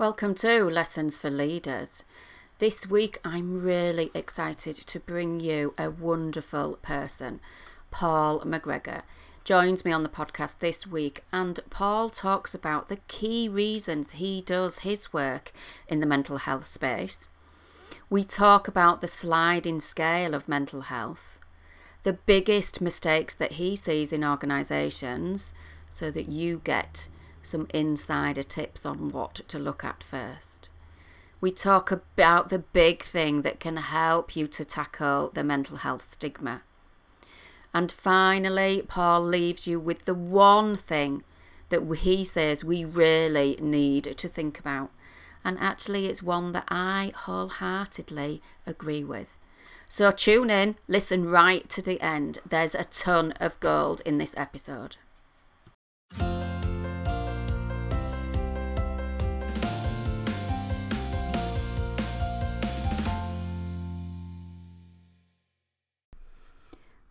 Welcome to Lessons for Leaders. This week I'm really excited to bring you a wonderful person. Paul McGregor joins me on the podcast this week, and Paul talks about the key reasons he does his work in the mental health space. We talk about the sliding scale of mental health, the biggest mistakes that he sees in organisations, so that you get some insider tips on what to look at first. We talk about the big thing that can help you to tackle the mental health stigma. And finally, Paul leaves you with the one thing that he says we really need to think about. And actually, it's one that I wholeheartedly agree with. So tune in, listen right to the end. There's a ton of gold in this episode.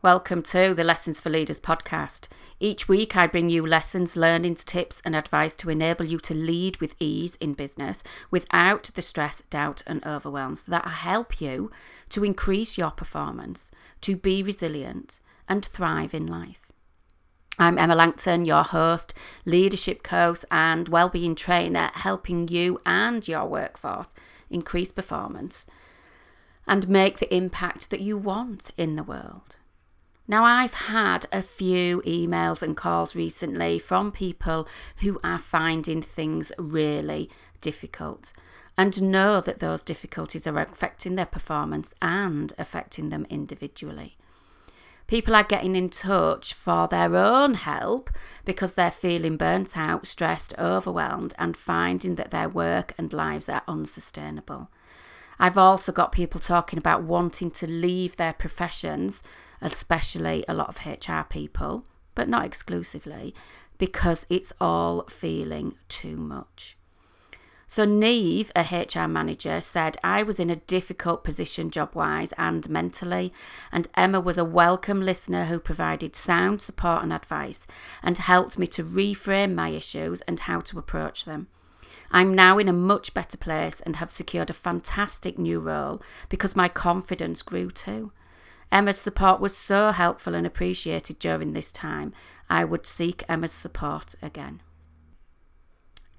Welcome to the Lessons for Leaders podcast. Each week, I bring you lessons, learnings, tips, and advice to enable you to lead with ease in business without the stress, doubt, and overwhelm so that I help you to increase your performance, to be resilient, and thrive in life. I'm Emma Langton, your host, leadership coach, and well-being trainer, helping you and your workforce increase performance and make the impact that you want in the world. Now, I've had a few emails and calls recently from people who are finding things really difficult and know that those difficulties are affecting their performance and affecting them individually. People are getting in touch for their own help because they're feeling burnt out, stressed, overwhelmed, and finding that their work and lives are unsustainable. I've also got people talking about wanting to leave their professions especially a lot of HR people, but not exclusively, because it's all feeling too much. So, Neve, a HR manager, said, I was in a difficult position job wise and mentally, and Emma was a welcome listener who provided sound support and advice and helped me to reframe my issues and how to approach them. I'm now in a much better place and have secured a fantastic new role because my confidence grew too. Emma's support was so helpful and appreciated during this time. I would seek Emma's support again.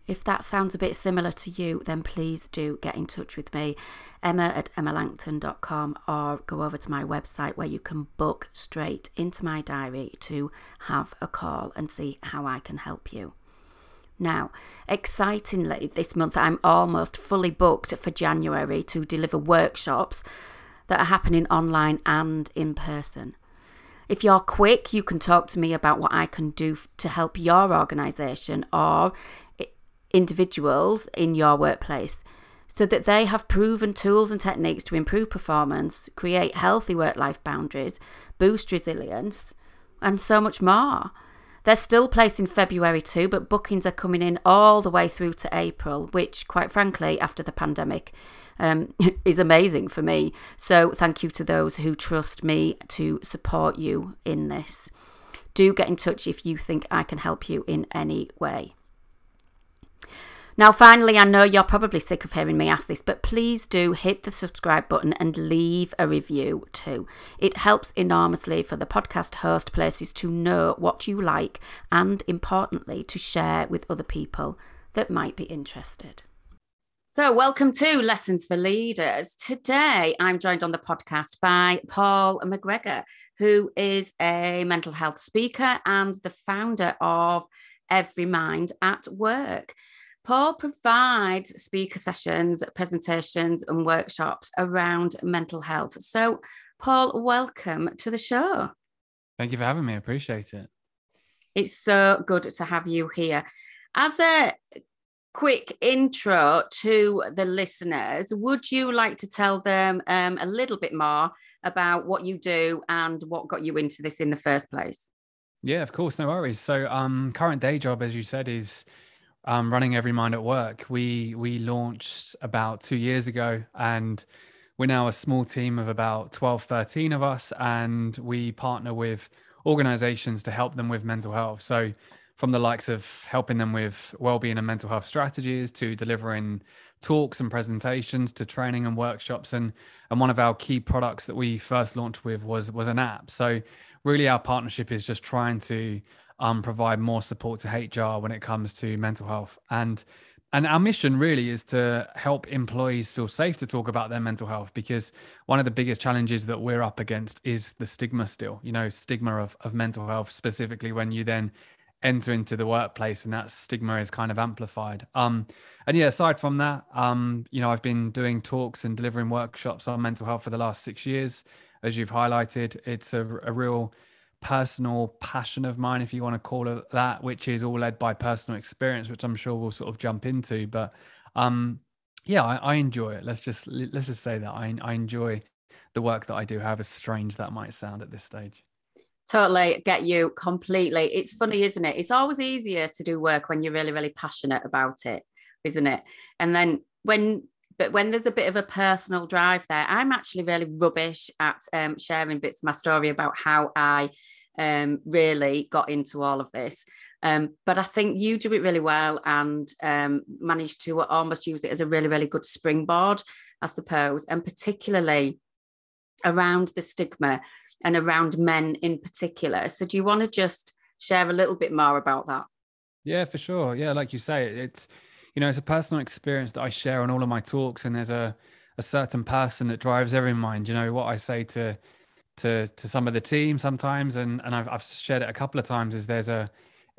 If that sounds a bit similar to you, then please do get in touch with me, emma at emmalangton.com, or go over to my website where you can book straight into my diary to have a call and see how I can help you. Now, excitingly, this month I'm almost fully booked for January to deliver workshops that are happening online and in person. If you're quick, you can talk to me about what I can do to help your organisation or individuals in your workplace so that they have proven tools and techniques to improve performance, create healthy work life boundaries, boost resilience, and so much more. They're still placed in February too, but bookings are coming in all the way through to April, which, quite frankly, after the pandemic, um, is amazing for me. So, thank you to those who trust me to support you in this. Do get in touch if you think I can help you in any way. Now, finally, I know you're probably sick of hearing me ask this, but please do hit the subscribe button and leave a review too. It helps enormously for the podcast host places to know what you like and, importantly, to share with other people that might be interested. So, welcome to Lessons for Leaders. Today, I'm joined on the podcast by Paul McGregor, who is a mental health speaker and the founder of Every Mind at Work. Paul provides speaker sessions, presentations, and workshops around mental health. So, Paul, welcome to the show. Thank you for having me. I appreciate it. It's so good to have you here. As a quick intro to the listeners, would you like to tell them um, a little bit more about what you do and what got you into this in the first place? Yeah, of course, no worries. So, um, current day job, as you said, is um, running Every Mind at Work. We we launched about two years ago, and we're now a small team of about 12, 13 of us, and we partner with organizations to help them with mental health. So from the likes of helping them with well-being and mental health strategies to delivering talks and presentations to training and workshops. And and one of our key products that we first launched with was was an app. So really our partnership is just trying to um, provide more support to hr when it comes to mental health. And and our mission really is to help employees feel safe to talk about their mental health because one of the biggest challenges that we're up against is the stigma still you know stigma of, of mental health specifically when you then enter into the workplace and that stigma is kind of amplified. Um and yeah aside from that um you know i've been doing talks and delivering workshops on mental health for the last six years. As you've highlighted it's a, a real personal passion of mine if you want to call it that which is all led by personal experience which i'm sure we'll sort of jump into. But um yeah i, I enjoy it. Let's just let's just say that I, I enjoy the work that i do however strange that might sound at this stage Totally get you completely. It's funny, isn't it? It's always easier to do work when you're really, really passionate about it, isn't it? And then when but when there's a bit of a personal drive there, I'm actually really rubbish at um, sharing bits of my story about how I um, really got into all of this. Um, but I think you do it really well and um, managed to almost use it as a really, really good springboard, I suppose, and particularly around the stigma and around men in particular. So, do you want to just share a little bit more about that? Yeah, for sure. Yeah, like you say, it's you know, it's a personal experience that I share on all of my talks, and there's a a certain person that drives every mind. You know what I say to to to some of the team sometimes, and and I've I've shared it a couple of times. Is there's a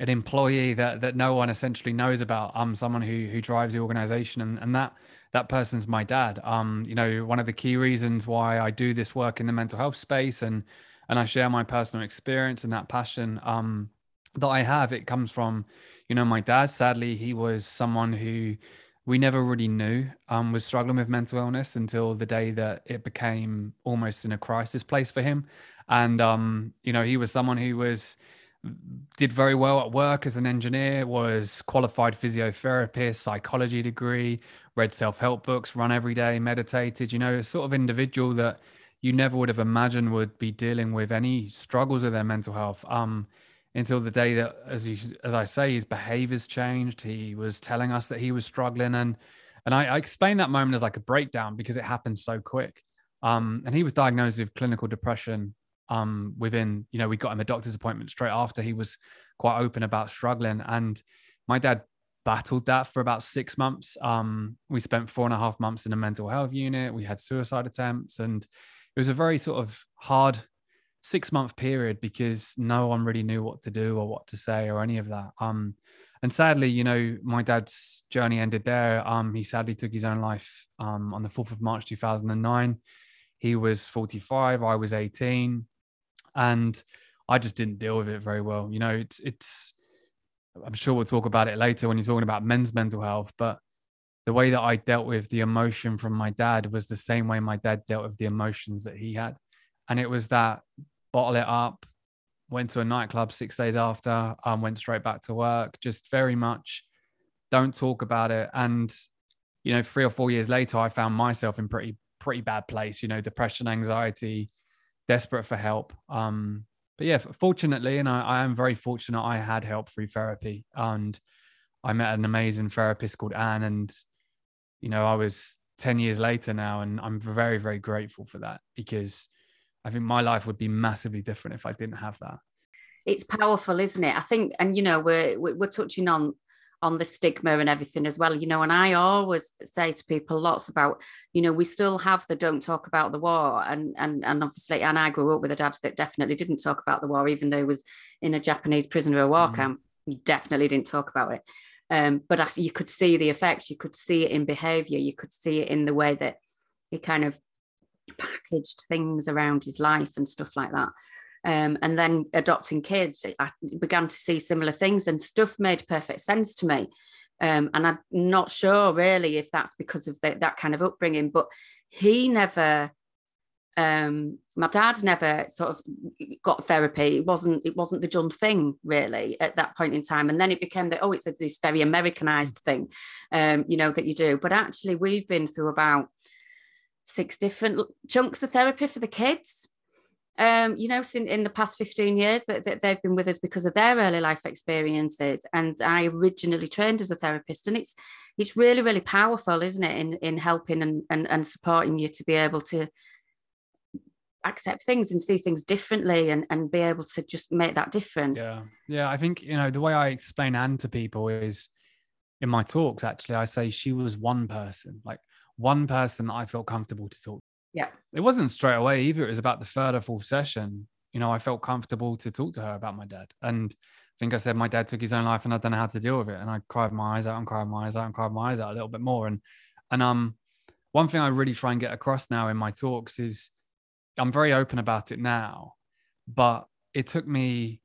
an employee that that no one essentially knows about. I'm someone who who drives the organization, and and that that person's my dad. Um, you know, one of the key reasons why I do this work in the mental health space and and I share my personal experience and that passion um, that I have, it comes from, you know, my dad. Sadly, he was someone who we never really knew um, was struggling with mental illness until the day that it became almost in a crisis place for him. And um, you know, he was someone who was did very well at work as an engineer, was qualified physiotherapist, psychology degree, read self-help books, run every day, meditated, you know, a sort of individual that you never would have imagined would be dealing with any struggles with their mental health. Um, until the day that, as you, as I say, his behaviors changed. He was telling us that he was struggling, and and I, I explained that moment as like a breakdown because it happened so quick. Um, and he was diagnosed with clinical depression um, within, you know, we got him a doctor's appointment straight after he was quite open about struggling. And my dad battled that for about six months. Um, we spent four and a half months in a mental health unit. We had suicide attempts, and it was a very sort of hard six month period because no one really knew what to do or what to say or any of that. Um, and sadly, you know, my dad's journey ended there. Um, he sadly took his own life um, on the 4th of March 2009. He was 45, I was 18 and I just didn't deal with it very well. You know, it's it's. I'm sure we'll talk about it later when you're talking about men's mental health, but the way that I dealt with the emotion from my dad was the same way my dad dealt with the emotions that he had, and it was that bottle it up, went to a nightclub six days after, um, went straight back to work, just very much don't talk about it. And you know, three or four years later, I found myself in pretty pretty bad place. You know, depression, anxiety, desperate for help. Um, but yeah, fortunately, and I, I, am very fortunate, I had help through therapy, and I met an amazing therapist called Anne, and you know, I was ten years later now, and I'm very, very grateful for that because I think my life would be massively different if I didn't have that. It's powerful, isn't it? I think, and you know, we're we're touching on on the stigma and everything as well you know and i always say to people lots about you know we still have the don't talk about the war and and and obviously and i grew up with a dad that definitely didn't talk about the war even though he was in a japanese prisoner of war mm. camp he definitely didn't talk about it um, but as you could see the effects you could see it in behavior you could see it in the way that he kind of packaged things around his life and stuff like that um, and then adopting kids, I began to see similar things, and stuff made perfect sense to me. Um, and I'm not sure really if that's because of the, that kind of upbringing, but he never, um, my dad never sort of got therapy. It wasn't it wasn't the done thing really at that point in time, and then it became that oh, it's this very Americanized thing, um, you know that you do. But actually, we've been through about six different chunks of therapy for the kids um, you know, in, in the past 15 years that, that they've been with us because of their early life experiences. And I originally trained as a therapist, and it's it's really, really powerful, isn't it, in in helping and, and, and supporting you to be able to accept things and see things differently and, and be able to just make that difference. Yeah. Yeah. I think, you know, the way I explain Anne to people is in my talks, actually, I say she was one person, like one person that I felt comfortable to talk. Yeah. It wasn't straight away either. It was about the third or fourth session. You know, I felt comfortable to talk to her about my dad. And I think I said my dad took his own life and I don't know how to deal with it. And I cried my eyes out and cried my eyes out and cried my eyes out a little bit more. And and um one thing I really try and get across now in my talks is I'm very open about it now, but it took me,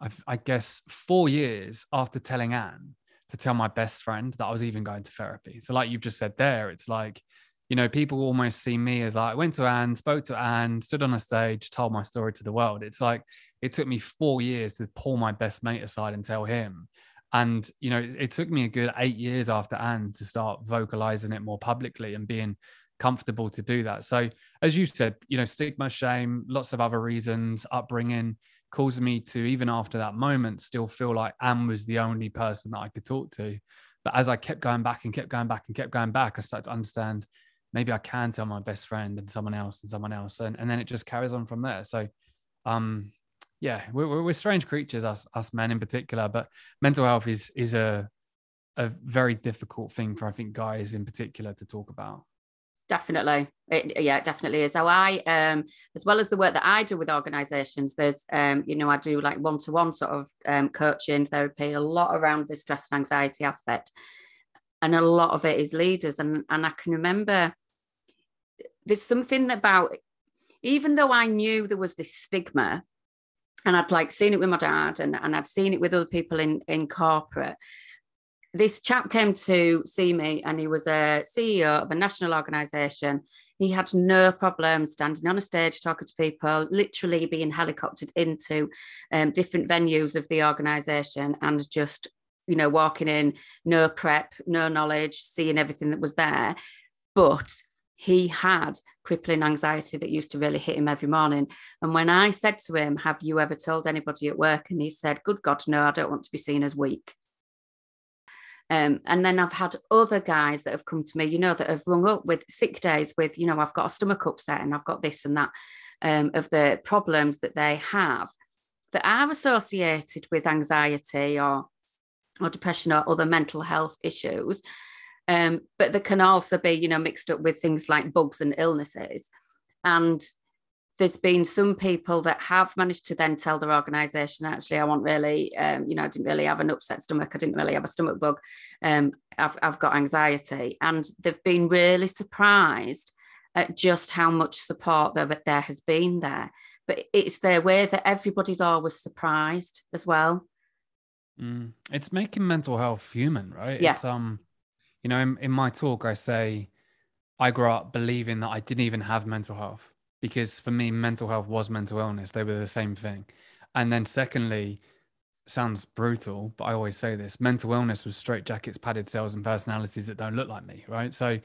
I, I guess, four years after telling Anne to tell my best friend that I was even going to therapy. So, like you've just said there, it's like, you know, people almost see me as like, I went to Anne, spoke to Anne, stood on a stage, told my story to the world. It's like, it took me four years to pull my best mate aside and tell him. And, you know, it, it took me a good eight years after Anne to start vocalizing it more publicly and being comfortable to do that. So, as you said, you know, stigma, shame, lots of other reasons, upbringing caused me to, even after that moment, still feel like Anne was the only person that I could talk to. But as I kept going back and kept going back and kept going back, I started to understand maybe I can tell my best friend and someone else and someone else. And, and then it just carries on from there. So, um, yeah, we're, we're strange creatures, us, us men in particular, but mental health is, is a, a very difficult thing for, I think, guys in particular to talk about definitely it, yeah it definitely is so i um as well as the work that i do with organizations there's um you know i do like one-to-one sort of um, coaching therapy a lot around the stress and anxiety aspect and a lot of it is leaders and and i can remember there's something about even though i knew there was this stigma and i'd like seen it with my dad and, and i'd seen it with other people in in corporate this chap came to see me and he was a CEO of a national organization. He had no problem standing on a stage talking to people, literally being helicoptered into um, different venues of the organization and just, you know, walking in, no prep, no knowledge, seeing everything that was there. But he had crippling anxiety that used to really hit him every morning. And when I said to him, Have you ever told anybody at work? And he said, Good God, no, I don't want to be seen as weak. Um, and then I've had other guys that have come to me, you know, that have rung up with sick days with, you know, I've got a stomach upset and I've got this and that um, of the problems that they have that are associated with anxiety or or depression or other mental health issues. Um, but that can also be, you know, mixed up with things like bugs and illnesses. And there's been some people that have managed to then tell their organization actually i want really um, you know i didn't really have an upset stomach. I didn't really have a stomach bug. Um, I've, I've got anxiety. And they've been really surprised at just how much support there, there has been there. But it's their way that everybody's always surprised as well mm. it's making mental health human right yeah. it's um you know in, in my talk i say i grew up believing that i didn't even have mental health because for me, mental health was mental illness. They were the same thing. And then, secondly, sounds brutal, but I always say this mental illness was straight jackets, padded cells, and personalities that don't look like me, right? So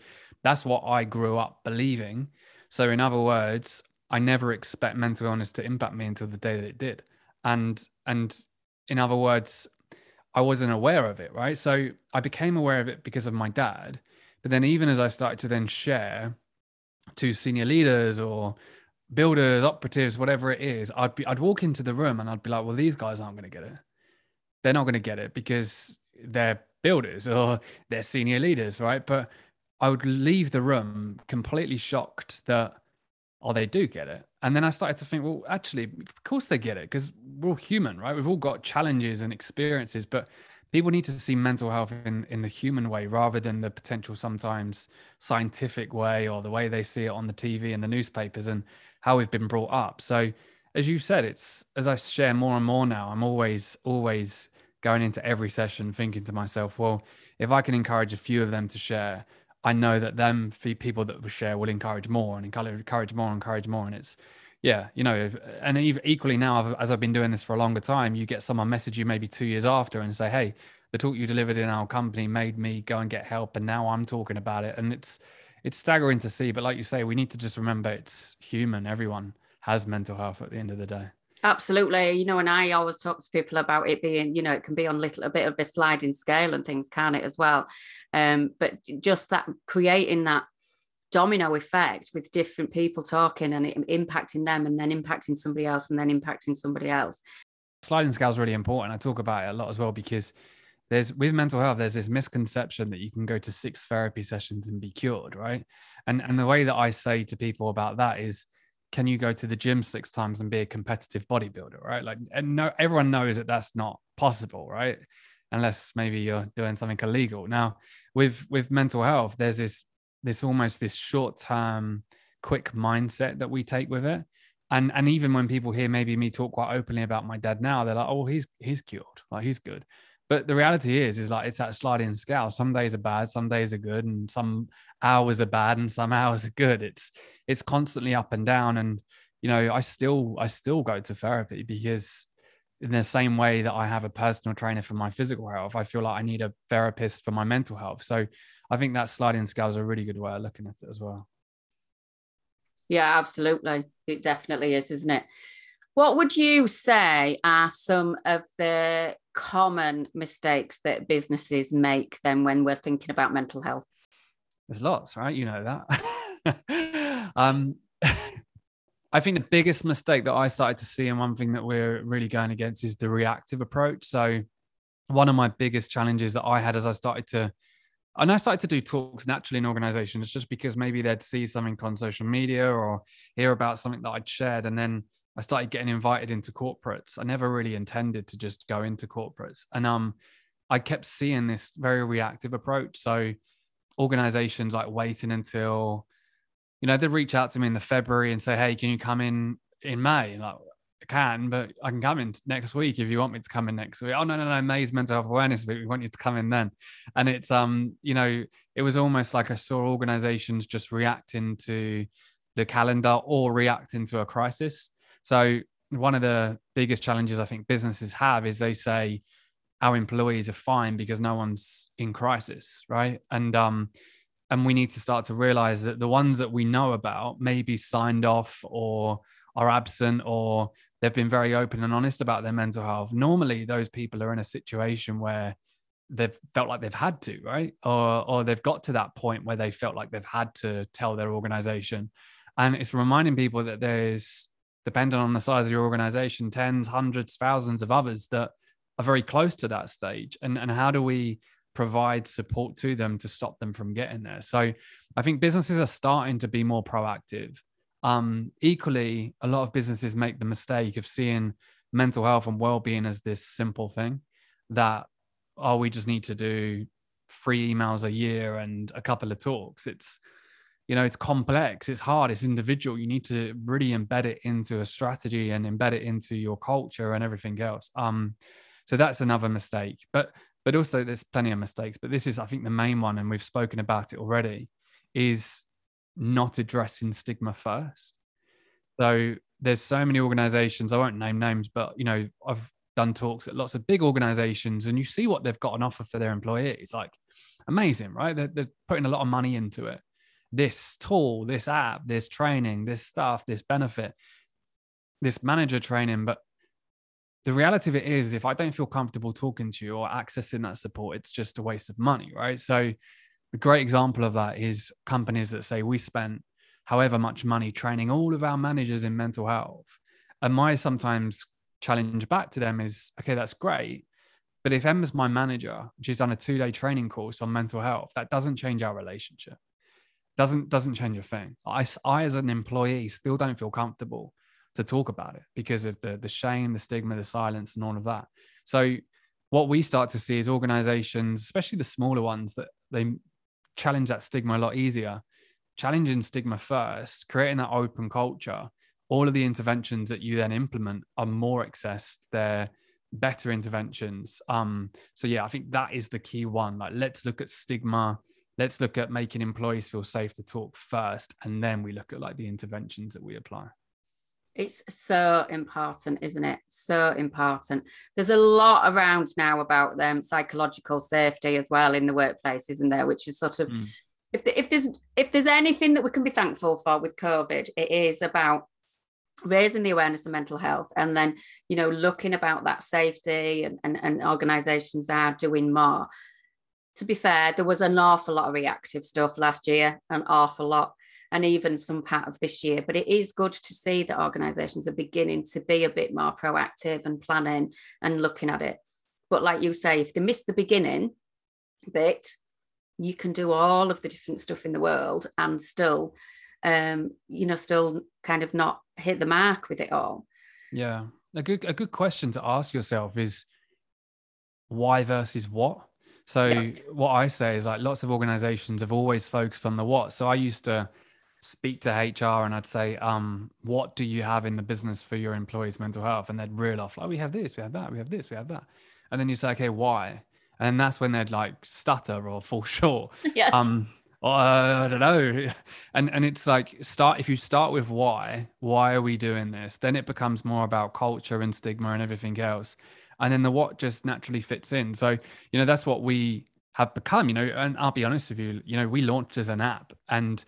that's what I grew up believing. So, in other words, I never expect mental illness to impact me until the day that it did. And, and in other words, I wasn't aware of it, right? So I became aware of it because of my dad. But then, even as I started to then share to senior leaders or builders, operatives, whatever it is, I'd be I'd walk into the room and I'd be like, well, these guys aren't going to get it. They're not going to get it because they're builders or they're senior leaders, right? But I would leave the room completely shocked that oh they do get it. And then I started to think, well, actually, of course they get it because we're all human, right? We've all got challenges and experiences, but people need to see mental health in in the human way rather than the potential sometimes scientific way or the way they see it on the TV and the newspapers and how we've been brought up. So as you said, it's as I share more and more now, I'm always always going into every session thinking to myself, well, if I can encourage a few of them to share, I know that them people that will share will encourage more and encourage more, and encourage more, and it's yeah, you know, and equally now, as I've been doing this for a longer time, you get someone message you maybe two years after and say, "Hey, the talk you delivered in our company made me go and get help, and now I'm talking about it." And it's it's staggering to see, but like you say, we need to just remember it's human. Everyone has mental health at the end of the day. Absolutely. You know, and I always talk to people about it being, you know, it can be on little a bit of a sliding scale and things, can it as well? Um, but just that creating that domino effect with different people talking and it impacting them and then impacting somebody else and then impacting somebody else. Sliding scale is really important. I talk about it a lot as well because there's with mental health, there's this misconception that you can go to six therapy sessions and be cured, right? And and the way that I say to people about that is can you go to the gym six times and be a competitive bodybuilder, right? Like, and no, everyone knows that that's not possible, right? Unless maybe you're doing something illegal. Now, with with mental health, there's this this almost this short term, quick mindset that we take with it. And and even when people hear maybe me talk quite openly about my dad now, they're like, oh, he's he's cured, like he's good. But the reality is, is like it's that sliding scale. Some days are bad, some days are good, and some hours are bad and some hours are good. It's it's constantly up and down. And you know, I still I still go to therapy because in the same way that I have a personal trainer for my physical health, I feel like I need a therapist for my mental health. So I think that sliding scale is a really good way of looking at it as well. Yeah, absolutely. It definitely is, isn't it? What would you say are some of the common mistakes that businesses make then when we're thinking about mental health? There's lots, right? You know that. um, I think the biggest mistake that I started to see, and one thing that we're really going against, is the reactive approach. So, one of my biggest challenges that I had as I started to, and I started to do talks naturally in organizations, just because maybe they'd see something on social media or hear about something that I'd shared, and then I started getting invited into corporates. I never really intended to just go into corporates. And um, I kept seeing this very reactive approach. So organizations like waiting until, you know, they'd reach out to me in the February and say, Hey, can you come in in May? And like, I can, but I can come in next week if you want me to come in next week. Oh no, no, no, May's mental health awareness week. We want you to come in then. And it's um, you know, it was almost like I saw organizations just reacting to the calendar or reacting to a crisis. So one of the biggest challenges I think businesses have is they say our employees are fine because no one's in crisis, right? And um and we need to start to realize that the ones that we know about may be signed off or are absent or they've been very open and honest about their mental health. Normally those people are in a situation where they've felt like they've had to, right? Or or they've got to that point where they felt like they've had to tell their organization. And it's reminding people that there's depending on the size of your organization, tens, hundreds, thousands of others that are very close to that stage. And, and how do we provide support to them to stop them from getting there? So I think businesses are starting to be more proactive. Um, equally, a lot of businesses make the mistake of seeing mental health and well-being as this simple thing that oh we just need to do three emails a year and a couple of talks it's you know it's complex it's hard it's individual. You need to really embed it into a strategy and embed it into your culture and everything else. Um so that's another mistake but but also there's plenty of mistakes but this is i think the main one and we've spoken about it already is not addressing stigma first. So there's so many organizations i won't name names but you know i've done talks at lots of big organizations and you see what they've got on offer for their employees like amazing right? They're, they're putting a lot of money into it this tool, this app, this training, this stuff, this benefit, this manager training. But the reality of it is, if I don't feel comfortable talking to you or accessing that support, it's just a waste of money, right? So, the great example of that is companies that say we spent however much money training all of our managers in mental health. And my sometimes challenge back to them is okay, that's great. But if Emma's my manager, she's done a two day training course on mental health, that doesn't change our relationship doesn't doesn't change a thing. I, I as an employee still don't feel comfortable to talk about it because of the the shame, the stigma, the silence, and all of that. So what we start to see is organizations, especially the smaller ones, that they challenge that stigma a lot easier. Challenging stigma first, creating that open culture. All of the interventions that you then implement are more accessed. They're better interventions. Um, so yeah, I think that is the key one. Like, let's look at stigma let's look at making employees feel safe to talk first and then we look at like the interventions that we apply. It's so important isn't it? So important. There's a lot around now about them um, psychological safety as well in the workplace isn't there? Which is sort of mm. if, the, if there's if there's anything that we can be thankful for with covid it is about raising the awareness of mental health and then you know looking about that safety and, and, and organizations are doing more to be fair there was an awful lot of reactive stuff last year an awful lot and even some part of this year but it is good to see that organizations are beginning to be a bit more proactive and planning and looking at it but like you say if they miss the beginning bit you can do all of the different stuff in the world and still um, you know, still kind of not hit the mark with it all? Yeah. A good a good question to ask yourself is why versus what? So yeah. what I say is like lots of organizations have always focused on the what. So I used to speak to HR and I'd say, um, what do you have in the business for your employees' mental health? And they'd reel off, like, we have this, we have that, we have this, we have that. And then you say, okay, why? And that's when they'd like stutter or fall short. Yeah. Um, uh, I don't know. And and it's like start if you start with why, why are we doing this? Then it becomes more about culture and stigma and everything else. And then the what just naturally fits in. So, you know, that's what we have become, you know, and I'll be honest with you, you know, we launched as an app and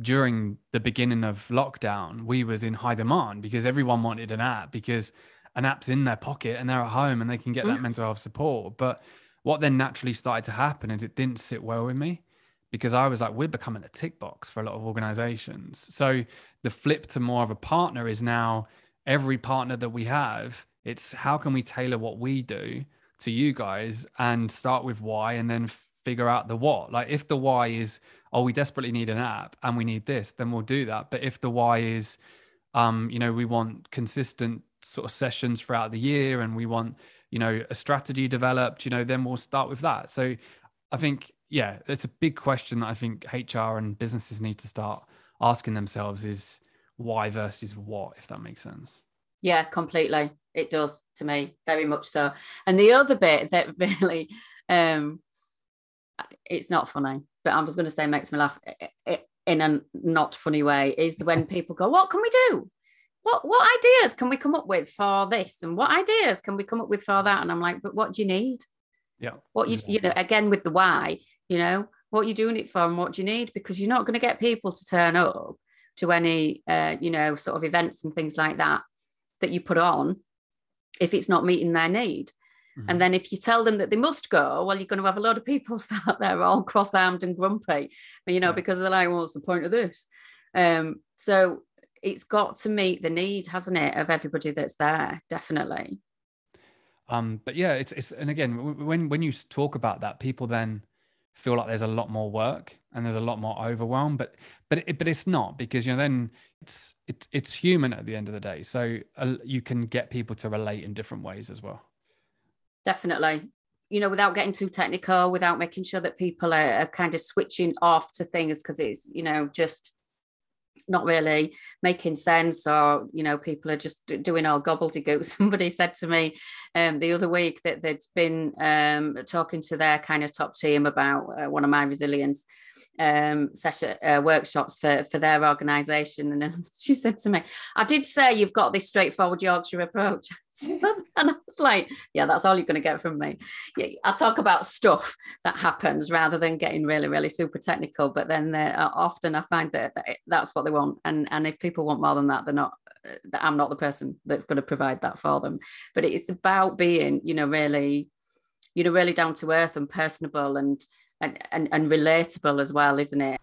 during the beginning of lockdown, we was in high demand because everyone wanted an app because an app's in their pocket and they're at home and they can get mm. that mental health support. But what then naturally started to happen is it didn't sit well with me because I was like, we're becoming a tick box for a lot of organizations. So the flip to more of a partner is now every partner that we have, it's how can we tailor what we do to you guys and start with why and then figure out the what. Like if the why is, oh, we desperately need an app and we need this, then we'll do that. But if the why is, um, you know, we want consistent sort of sessions throughout the year and we want, you know, a strategy developed, you know, then we'll start with that. So I think yeah, it's a big question that I think HR and businesses need to start asking themselves is why versus what, if that makes sense. Yeah, completely. It does to me, very much so. And the other bit that really, um, it's not funny, but I was going to say makes me laugh in a not funny way is when people go, "What can we do? What what ideas can we come up with for this? And what ideas can we come up with for that?" And I'm like, "But what do you need? Yeah. What you you know again with the why, you know what are you're doing it for and what do you need because you're not going to get people to turn up to any uh, you know sort of events and things like that that you put on if it's not meeting their need mm-hmm. and then if you tell them that they must go well you're going to have a lot of people sat there all cross-armed and grumpy you know yeah. because they're like well, what's the point of this um, so it's got to meet the need hasn't it of everybody that's there definitely um but yeah it's it's and again when when you talk about that people then feel like there's a lot more work and there's a lot more overwhelm but but it, but it's not because you know then it's it's it's human at the end of the day. So uh, you can get people to relate in different ways as well. Definitely. You know without getting too technical without making sure that people are, are kind of switching off to things because it's you know just not really making sense or you know people are just doing all gobbledygook. Somebody said to me um, the other week that they'd been um, talking to their kind of top team about uh, one of my resilience um, session uh, workshops for for their organisation, and she said to me, "I did say you've got this straightforward Yorkshire approach." and I was like, "Yeah, that's all you're going to get from me." I talk about stuff that happens rather than getting really, really super technical. But then uh, often I find that that's what they want, and and if people want more than that, they're not. Uh, I'm not the person that's going to provide that for them. But it's about being, you know, really, you know, really down to earth and personable and and, and, and relatable as well, isn't it?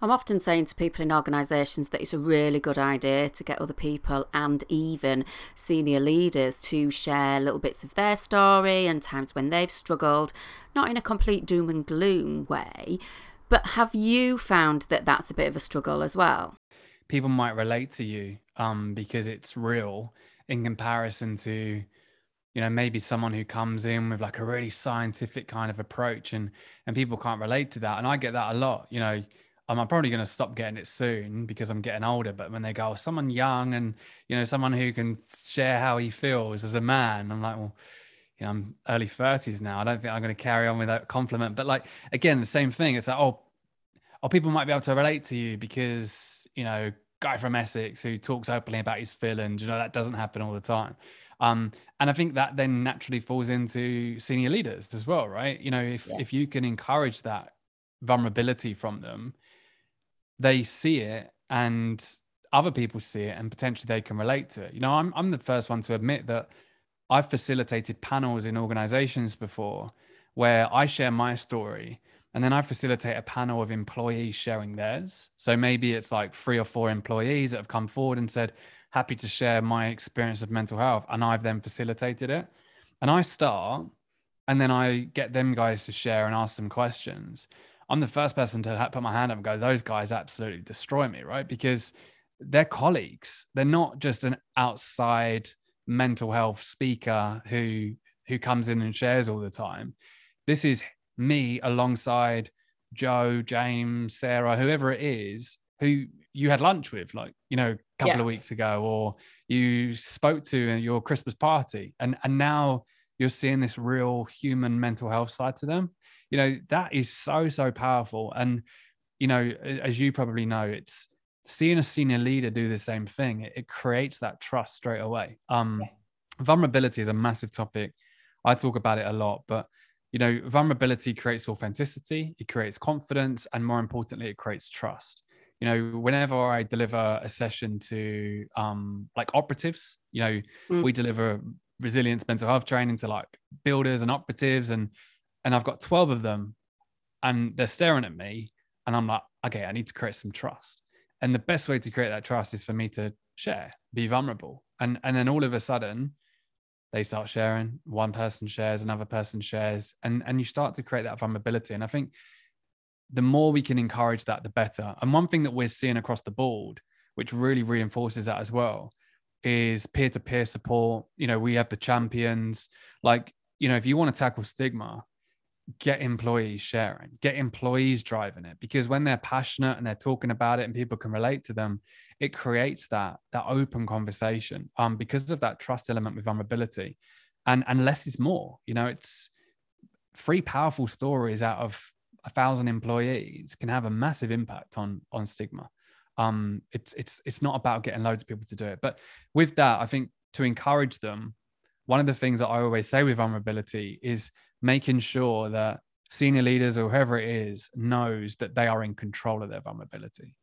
I'm often saying to people in organisations that it's a really good idea to get other people and even senior leaders to share little bits of their story and times when they've struggled, not in a complete doom and gloom way. But have you found that that's a bit of a struggle as well? People might relate to you um, because it's real in comparison to you know maybe someone who comes in with like a really scientific kind of approach and and people can't relate to that and i get that a lot you know I'm probably going to stop getting it soon because I'm getting older. But when they go, oh, someone young and you know someone who can share how he feels as a man, I'm like, well, you know, I'm early 30s now. I don't think I'm going to carry on with that compliment. But like again, the same thing. It's like, oh, oh, people might be able to relate to you because you know, guy from Essex who talks openly about his feelings. You know, that doesn't happen all the time. Um, and I think that then naturally falls into senior leaders as well, right? You know, if yeah. if you can encourage that vulnerability from them, they see it and other people see it and potentially they can relate to it. You know, I'm I'm the first one to admit that I've facilitated panels in organizations before where I share my story and then I facilitate a panel of employees sharing theirs. So maybe it's like three or four employees that have come forward and said, happy to share my experience of mental health. And I've then facilitated it. And I start and then I get them guys to share and ask some questions. I'm the first person to put my hand up and go, those guys absolutely destroy me, right? Because they're colleagues. They're not just an outside mental health speaker who who comes in and shares all the time. This is me alongside Joe, James, Sarah, whoever it is who you had lunch with, like, you know, a couple yeah. of weeks ago, or you spoke to at your Christmas party. And and now you're seeing this real human mental health side to them. You know, that is so, so powerful. And, you know, as you probably know, it's seeing a senior leader do the same thing, it, it creates that trust straight away. Um, yeah. Vulnerability is a massive topic. I talk about it a lot, but you know, vulnerability creates authenticity, it creates confidence, and more importantly, it creates trust. You know, whenever I deliver a session to um, like operatives, you know, mm. we deliver resilience mental health training to like builders and operatives, and and I've got 12 of them, and they're staring at me, and I'm like, okay, I need to create some trust. And the best way to create that trust is for me to share, be vulnerable. And and then all of a sudden, they start sharing one person shares another person shares and and you start to create that vulnerability. And i think the more we can encourage that the better. And one thing that we're seeing across the board which really reinforces that as well is peer-to-peer support. You know we have the champions. Like you know if you want to tackle stigma get employees sharing get employees driving it because when they're passionate and they're talking about it and people can relate to them it creates that that open conversation um because of that trust element with vulnerability. And and less is more you know it's three powerful stories out of a thousand employees can have a massive impact on on stigma. Um it's it's it's not about getting loads of people to do it. But with that i think to encourage them one of the things that i always say with vulnerability is making sure that senior leaders or whoever it is knows that they are in control of their vulnerability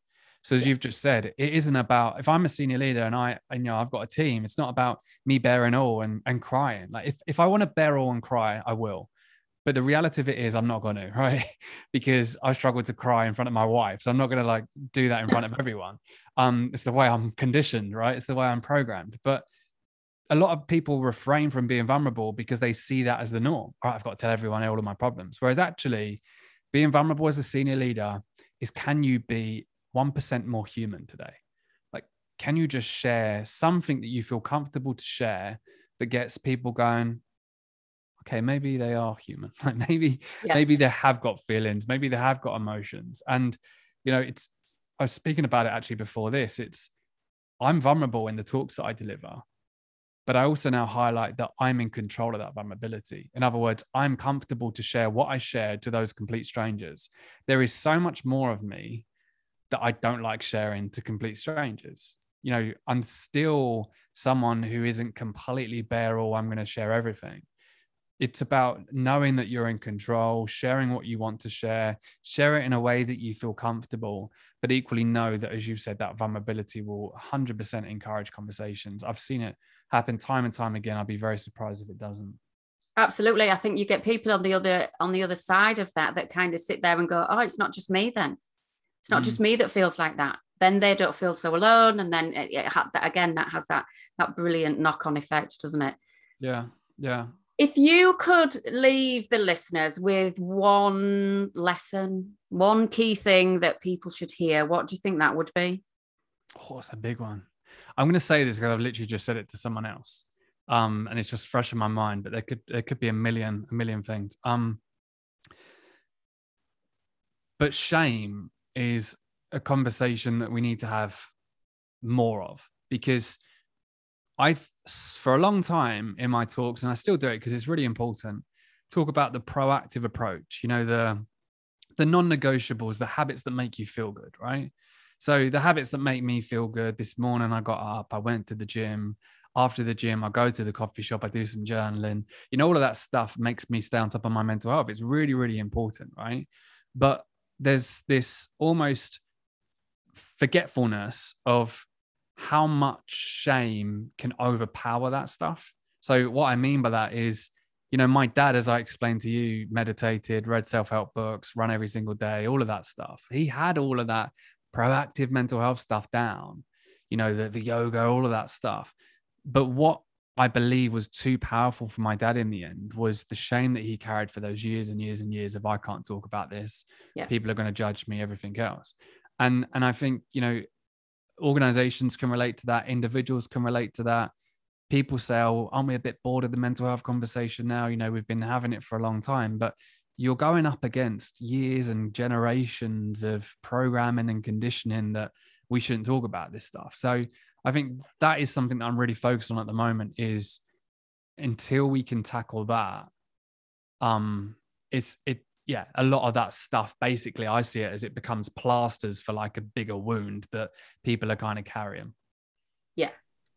so as yeah. you've just said, it isn't about if I'm a senior leader and I, and, you know, I've got a team. It's not about me bearing all and, and crying. Like if if I want to bear all and cry, I will. But the reality of it is, I'm not going to, right? because I struggle to cry in front of my wife, so I'm not going to like do that in front of everyone. Um, it's the way I'm conditioned, right? It's the way I'm programmed. But a lot of people refrain from being vulnerable because they see that as the norm. All right, I've got to tell everyone all of my problems. Whereas actually, being vulnerable as a senior leader is can you be 1% more human today? Like, can you just share something that you feel comfortable to share that gets people going, okay, maybe they are human. Like maybe, yeah. maybe they have got feelings, maybe they have got emotions. And, you know, it's, I was speaking about it actually before this. It's, I'm vulnerable in the talks that I deliver, but I also now highlight that I'm in control of that vulnerability. In other words, I'm comfortable to share what I shared to those complete strangers. There is so much more of me that I don't like sharing to complete strangers. You know, I'm still someone who isn't completely bare all, I'm going to share everything. It's about knowing that you're in control, sharing what you want to share, share it in a way that you feel comfortable, but equally know that, as you've said, that vulnerability will 100% encourage conversations. I've seen it happen time and time again. I'd be very surprised if it doesn't. Absolutely. I think you get people on the other on the other side of that that kind of sit there and go, "Oh, it's not just me then." It's not mm. just me that feels like that. Then they don't feel so alone, and then it, it ha- that again that has that that brilliant knock on effect, doesn't it? Yeah, yeah. If you could leave the listeners with one lesson, one key thing that people should hear, what do you think that would be? Oh, it's a big one. I'm going to say this because I've literally just said it to someone else, um, and it's just fresh in my mind. But there could there could be a million a million things. Um, but shame is a conversation that we need to have more of because I've for a long time in my talks, and I still do it because it's really important, talk about the proactive approach, you know, the the non-negotiables, the habits that make you feel good, right? So the habits that make me feel good. This morning I got up, I went to the gym. After the gym, I go to the coffee shop, I do some journaling. You know, all of that stuff makes me stay on top of my mental health. It's really, really important, right? But there's this almost forgetfulness of how much shame can overpower that stuff. So what I mean by that is, you know, my dad, as I explained to you, meditated, read self-help books, run every single day, all of that stuff. He had all of that proactive mental health stuff down, you know, the, the yoga, all of that stuff. But what I believe was too powerful for my dad in the end was the shame that he carried for those years and years and years of I can't talk about this. Yeah. People are going to judge me, everything else. And and I think, you know, organizations can relate to that, individuals can relate to that. People say, Oh, aren't we a bit bored of the mental health conversation now? You know, we've been having it for a long time. But you're going up against years and generations of programming and conditioning that we shouldn't talk about this stuff. So I think that is something that I'm really focused on at the moment is until we can tackle that, um, it's it yeah, a lot of that stuff basically I see it as it becomes plasters for like a bigger wound that people are kind of carrying. Yeah,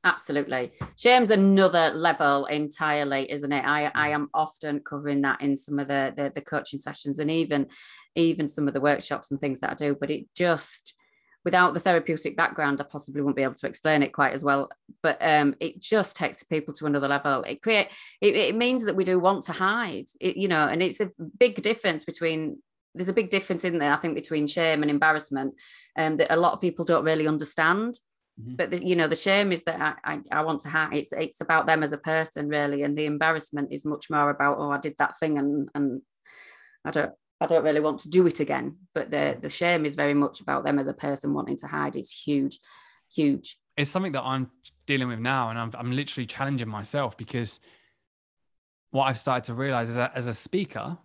absolutely. Shame's another level entirely, isn't it? I, I am often covering that in some of the, the the coaching sessions and even even some of the workshops and things that I do, but it just without the therapeutic background, I possibly wouldn't be able to explain it quite as well. But um, it just takes people to another level. It create it, it means that we do want to hide, it, you know, and it's a big difference between. There's a big difference in there, I think, between shame and embarrassment, um, that a lot of people don't really understand. Mm-hmm. But the, you know, the shame is that I, I, I want to hide. It's it's about them as a person, really, and the embarrassment is much more about oh, I did that thing and and I don't I don't really want to do it again. But the the shame is very much about them as a person wanting to hide. It's huge, huge. It's something that I'm dealing with now, and I'm I'm literally challenging myself because what I've started to realize is that as a speaker,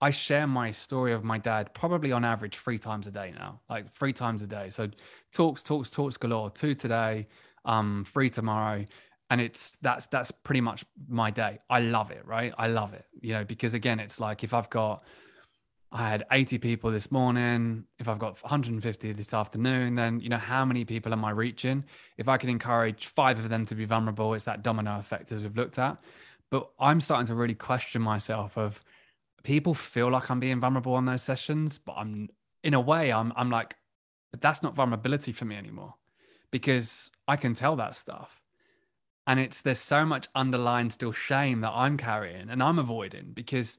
I share my story of my dad probably on average three times a day now, like three times a day. So talks, talks, talks galore. Two today, um, three tomorrow, and it's that's that's pretty much my day. I love it, right? I love it, you know, because again, it's like if I've got I had 80 people this morning. If I've got 150 this afternoon, then you know how many people am I reaching? If I can encourage five of them to be vulnerable, it's that domino effect as we've looked at. But I'm starting to really question myself of people feel like I'm being vulnerable on those sessions, but I'm in a way I'm I'm like, but that's not vulnerability for me anymore because I can tell that stuff. And it's there's so much underlying still shame that I'm carrying and I'm avoiding because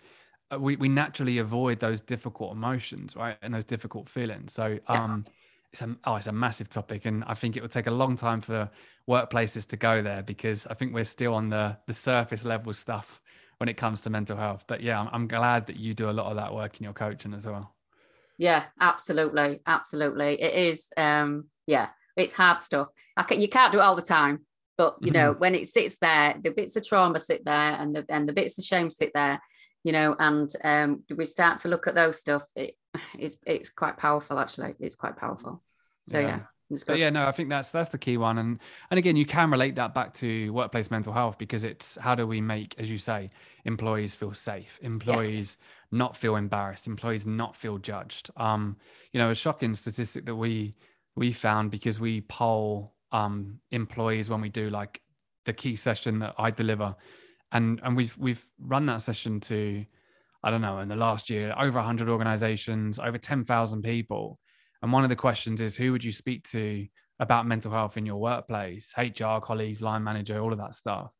uh, we, we naturally avoid those difficult emotions, right? And those difficult feelings. So um yeah. it's a oh, it's a massive topic. And I think it would take a long time for workplaces to go there because I think we're still on the the surface level stuff when it comes to mental health. But yeah, I'm, I'm glad that you do a lot of that work in your coaching as well. Yeah, absolutely. Absolutely. It is um yeah, it's hard stuff. I can, you can't do it all the time. But you know, mm-hmm. when it sits there, the bits of trauma sit there and the and the bits of shame sit there you know, and um, we start to look at those stuff, it, it's it's quite powerful actually. It's quite powerful. So yeah. yeah. But yeah, no, I think that's that's the key one, and and again, you can relate that back to workplace mental health because it's how do we make, as you say, employees feel safe, employees yeah. not feel embarrassed, employees not feel judged. Um, you know, a shocking statistic that we we found because we poll um employees when we do like the key session that I deliver and and we've we've run that session to i don't know in the last year over 100 organizations over 10,000 people and one of the questions is who would you speak to about mental health in your workplace? Hr colleagues line manager all of that stuff.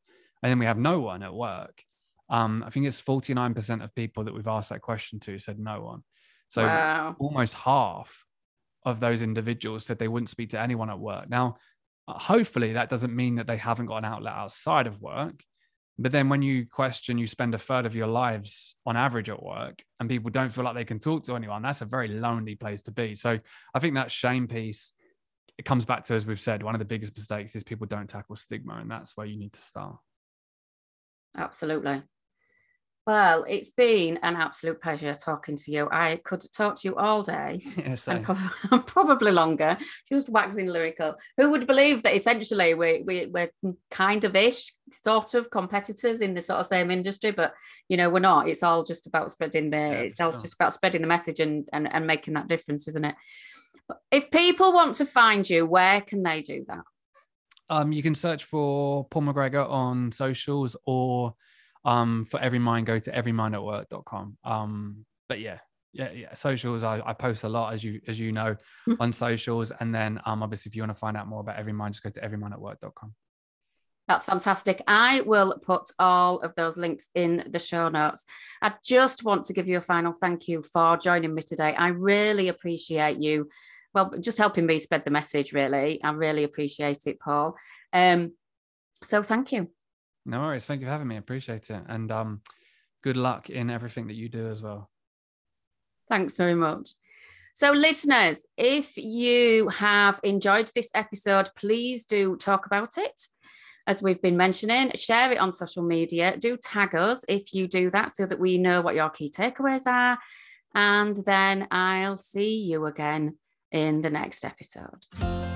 And then we have no one at work. Um, i think it's 49% of people that we've asked that question to said no one. So wow. almost half of those individuals said they wouldn't speak to anyone at work. Now hopefully that doesn't mean that they haven't got an outlet outside of work but then when you question, you spend a third of your lives on average at work and people don't feel like they can talk to anyone. That's a very lonely place to be. So I think that shame piece, it comes back to, as we've said, one of the biggest mistakes is people don't tackle stigma. And that's where you need to start. Absolutely. Well, it's been an absolute pleasure talking to you. I could talk to you all day yeah, and probably longer, just waxing lyrical. Who would believe that essentially we, we, we're kind of ish, sort of competitors in the sort of same industry, but you know, we're not. It's all just about spreading the, yeah, it's all sure. just about spreading the message and, and, and making that difference, isn't it? But if people want to find you, where can they do that? Um, you can search for Paul McGregor on socials or um, for every mind, go to everymindatwork.com. Um, but yeah, yeah, yeah, socials. I, I post a lot, as you as you know, hmm. on socials. And then, um, obviously, if you want to find out more about Everymind, just go to everymindatwork.com. That's fantastic. I will put all of those links in the show notes. I just want to give you a final thank you for joining me today. I really appreciate you. Well, just helping me spread the message, really. I really appreciate it, Paul. Um, so thank you. No worries. Thank you for having me. Appreciate it. And um, good luck in everything that you do as well. Thanks very much. So, listeners, if you have enjoyed this episode, please do talk about it. As we've been mentioning, share it on social media. Do tag us if you do that so that we know what your key takeaways are. And then I'll see you again in the next episode.